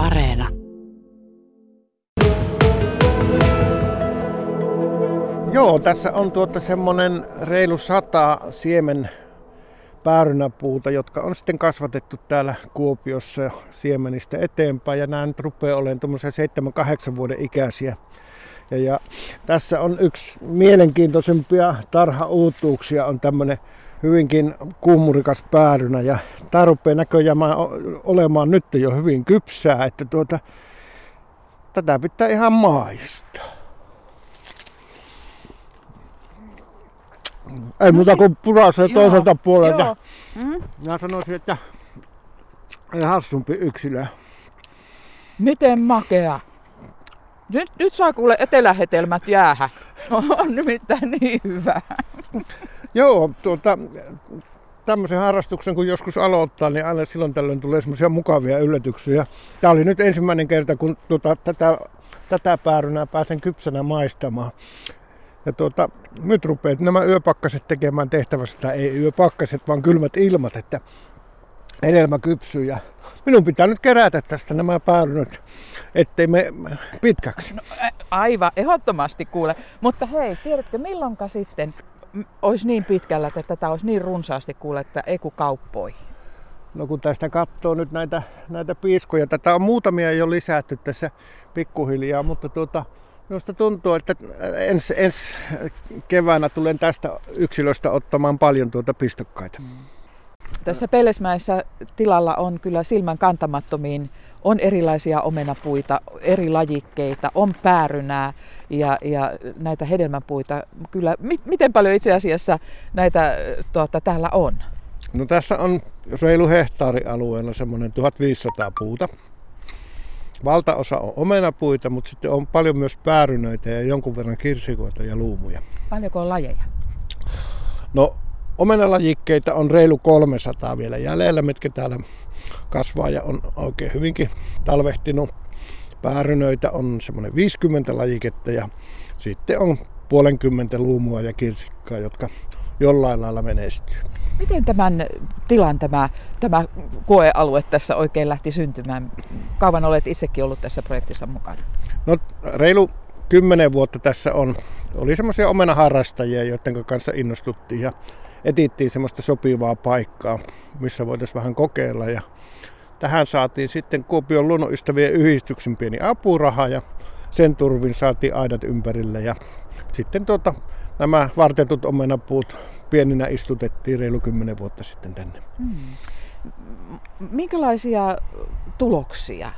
Areena. Joo, tässä on tuota semmonen reilu sata siemen päärynäpuuta, jotka on sitten kasvatettu täällä Kuopiossa siemenistä eteenpäin. Ja nämä nyt rupeaa olemaan tuommoisia 7-8 vuoden ikäisiä. Ja, ja tässä on yksi mielenkiintoisempia tarhauutuuksia, on tämmöinen hyvinkin kuumurikas päärynä. Ja tämä rupeaa näköjään olemaan nyt jo hyvin kypsää, että tuota, tätä pitää ihan maistaa. Ei muuta kuin purasee toiselta puolelta. Mm. Minä sanoisin, että ei hassumpi yksilö. Miten makea? Nyt, nyt saa kuule etelähetelmät jäähä. On nimittäin niin hyvä. Joo, tuota, tämmöisen harrastuksen kun joskus aloittaa, niin aina silloin tällöin tulee semmoisia mukavia yllätyksiä. Tämä oli nyt ensimmäinen kerta, kun tuota, tätä, tätä päärynää pääsen kypsänä maistamaan. Ja tuota, nyt rupeat nämä yöpakkaset tekemään tehtävässä, tai ei yöpakkaset, vaan kylmät ilmat, että hedelmä kypsyy. Ja minun pitää nyt kerätä tästä nämä päärynät, ettei me pitkäksi. No, aivan, ehdottomasti kuule. Mutta hei, tiedätkö milloinka sitten olisi niin pitkällä, että tätä olisi niin runsaasti kuule, että ei kun kauppoihin? No kun tästä katsoo nyt näitä, näitä piiskoja, tätä on muutamia jo lisätty tässä pikkuhiljaa, mutta tuota, Minusta tuntuu, että ensi, ens keväänä tulen tästä yksilöstä ottamaan paljon tuota pistokkaita. Tässä Pelesmäessä tilalla on kyllä silmän kantamattomiin on erilaisia omenapuita, eri lajikkeita, on päärynää ja, ja näitä hedelmäpuita. Kyllä, mi, miten paljon itse asiassa näitä tuota, täällä on? No tässä on reilu hehtaarialueella semmoinen 1500 puuta. Valtaosa on omenapuita, mutta sitten on paljon myös päärynöitä ja jonkun verran kirsikoita ja luumuja. Paljonko on lajeja? No omenalajikkeita on reilu 300 vielä jäljellä, mitkä täällä kasvaa ja on oikein hyvinkin talvehtinut. Päärynöitä on semmoinen 50 lajiketta ja sitten on puolenkymmentä luumua ja kirsikkaa, jotka jollain lailla menestyy. Miten tämän tilan tämä, tämä koealue tässä oikein lähti syntymään? Kauan olet itsekin ollut tässä projektissa mukana? No reilu kymmenen vuotta tässä on. Oli semmoisia omenaharrastajia, joiden kanssa innostuttiin ja etittiin semmoista sopivaa paikkaa, missä voitaisiin vähän kokeilla. Ja tähän saatiin sitten Kuopion luonnonystävien yhdistyksen pieni apuraha ja sen turvin saatiin aidat ympärille. Ja sitten tuota, nämä vartetut omenapuut pieninä istutettiin reilu kymmenen vuotta sitten tänne. Hmm. Minkälaisia tuloksia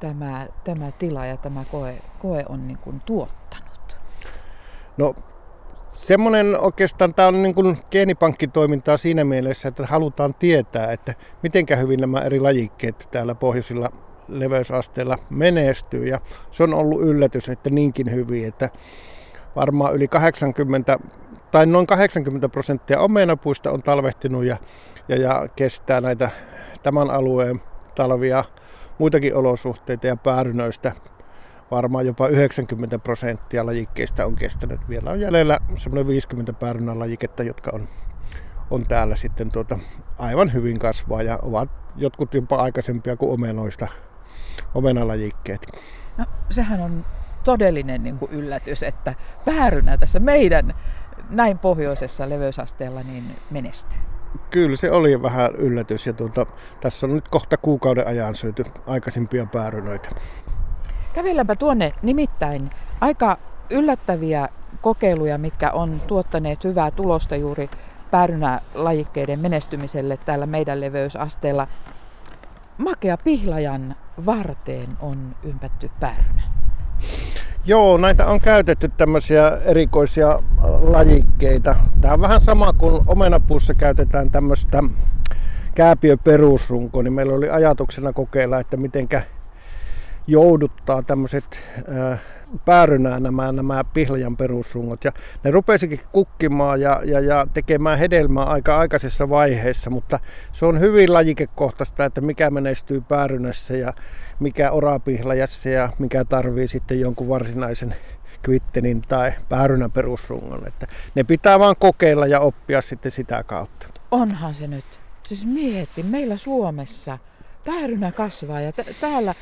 tämä, tämä tila ja tämä koe, koe on niin kuin tuottanut? No semmoinen oikeastaan tämä on niin kuin geenipankkitoimintaa siinä mielessä, että halutaan tietää, että miten hyvin nämä eri lajikkeet täällä pohjoisilla leveysasteilla menestyy. Ja se on ollut yllätys, että niinkin hyvin, että varmaan yli 80 tai noin 80 prosenttia omenapuista on talvehtinut ja, ja, ja kestää näitä tämän alueen talvia, muitakin olosuhteita ja päärynöistä varmaan jopa 90 prosenttia lajikkeista on kestänyt. Vielä on jäljellä semmoinen 50 päärynän lajiketta, jotka on, on täällä sitten tuota, aivan hyvin kasvaa ja ovat jotkut jopa aikaisempia kuin omenoista, omenalajikkeet. No, sehän on todellinen niin kuin yllätys, että päärynä tässä meidän näin pohjoisessa leveysasteella niin menestyy. Kyllä se oli vähän yllätys ja tuota, tässä on nyt kohta kuukauden ajan syöty aikaisempia päärynöitä. Kävelläänpä tuonne nimittäin aika yllättäviä kokeiluja, mitkä on tuottaneet hyvää tulosta juuri päärynälajikkeiden menestymiselle täällä meidän leveysasteella. Makea pihlajan varteen on ympätty päärynä. Joo, näitä on käytetty tämmöisiä erikoisia lajikkeita. Tämä on vähän sama kuin omenapuussa käytetään tämmöistä kääpiöperusrunkoa, niin meillä oli ajatuksena kokeilla, että mitenkä jouduttaa tämmöiset päärynää nämä, nämä pihlajan perusrungot. Ja ne rupesikin kukkimaan ja, ja, ja tekemään hedelmää aika aikaisessa vaiheessa, mutta se on hyvin lajikekohtaista, että mikä menestyy päärynässä ja mikä orapihlajassa ja mikä tarvii sitten jonkun varsinaisen kvittenin tai päärynän perusrungon. Että ne pitää vaan kokeilla ja oppia sitten sitä kautta. Onhan se nyt. Siis mieti, meillä Suomessa päärynä kasvaa ja t- täällä,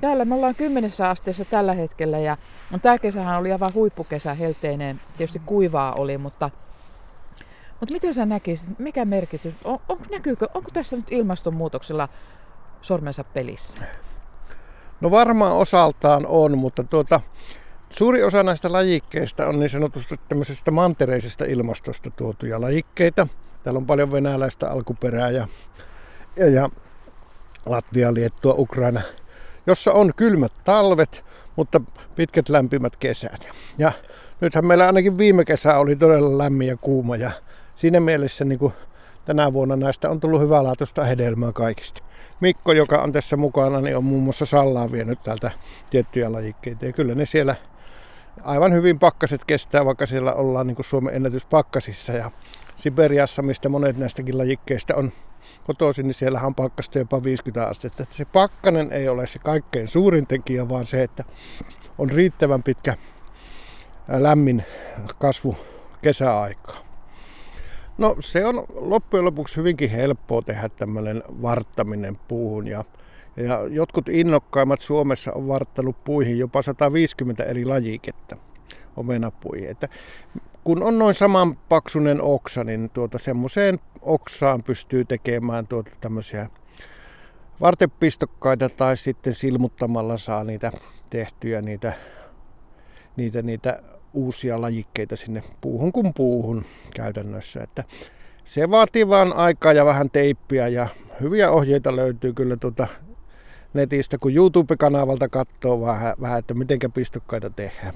täällä me ollaan kymmenessä asteessa tällä hetkellä ja no, tämä kesähän oli aivan huippukesä helteinen, tietysti kuivaa oli, mutta mutta miten sä näkisit, mikä merkitys, on, on, näkyykö, onko tässä nyt ilmastonmuutoksella sormensa pelissä? No varmaan osaltaan on, mutta tuota, suuri osa näistä lajikkeista on niin sanotusti tämmöisestä mantereisesta ilmastosta tuotuja lajikkeita. Täällä on paljon venäläistä alkuperää ja, ja, ja Latvia, Liettua, Ukraina, jossa on kylmät talvet, mutta pitkät lämpimät kesät. Ja nythän meillä ainakin viime kesä oli todella lämmin ja kuuma ja siinä mielessä niin kuin tänä vuonna näistä on tullut hyvälaatuista hedelmää kaikista. Mikko, joka on tässä mukana, niin on muun muassa Sallaa vienyt täältä tiettyjä lajikkeita. Ja kyllä ne siellä aivan hyvin pakkaset kestää, vaikka siellä ollaan niin kuin Suomen ennätyspakkasissa. Ja Siberiassa, mistä monet näistäkin lajikkeista on kotoisin, niin siellä on pakkasta jopa 50 astetta. Se pakkanen ei ole se kaikkein suurin tekijä, vaan se, että on riittävän pitkä lämmin kasvu kesäaikaa. No se on loppujen lopuksi hyvinkin helppoa tehdä tämmöinen varttaminen puuhun ja, ja jotkut innokkaimmat Suomessa on varttanut puihin jopa 150 eri lajiketta omenapuihin. Että kun on noin saman paksunen oksa, niin tuota semmoiseen oksaan pystyy tekemään tuota tämmöisiä vartepistokkaita tai sitten silmuttamalla saa niitä tehtyjä niitä, niitä, niitä uusia lajikkeita sinne puuhun kuin puuhun käytännössä. Että se vaatii vaan aikaa ja vähän teippiä ja hyviä ohjeita löytyy kyllä tuota netistä, kun YouTube-kanavalta katsoo vähän, vähän että miten pistokkaita tehdään.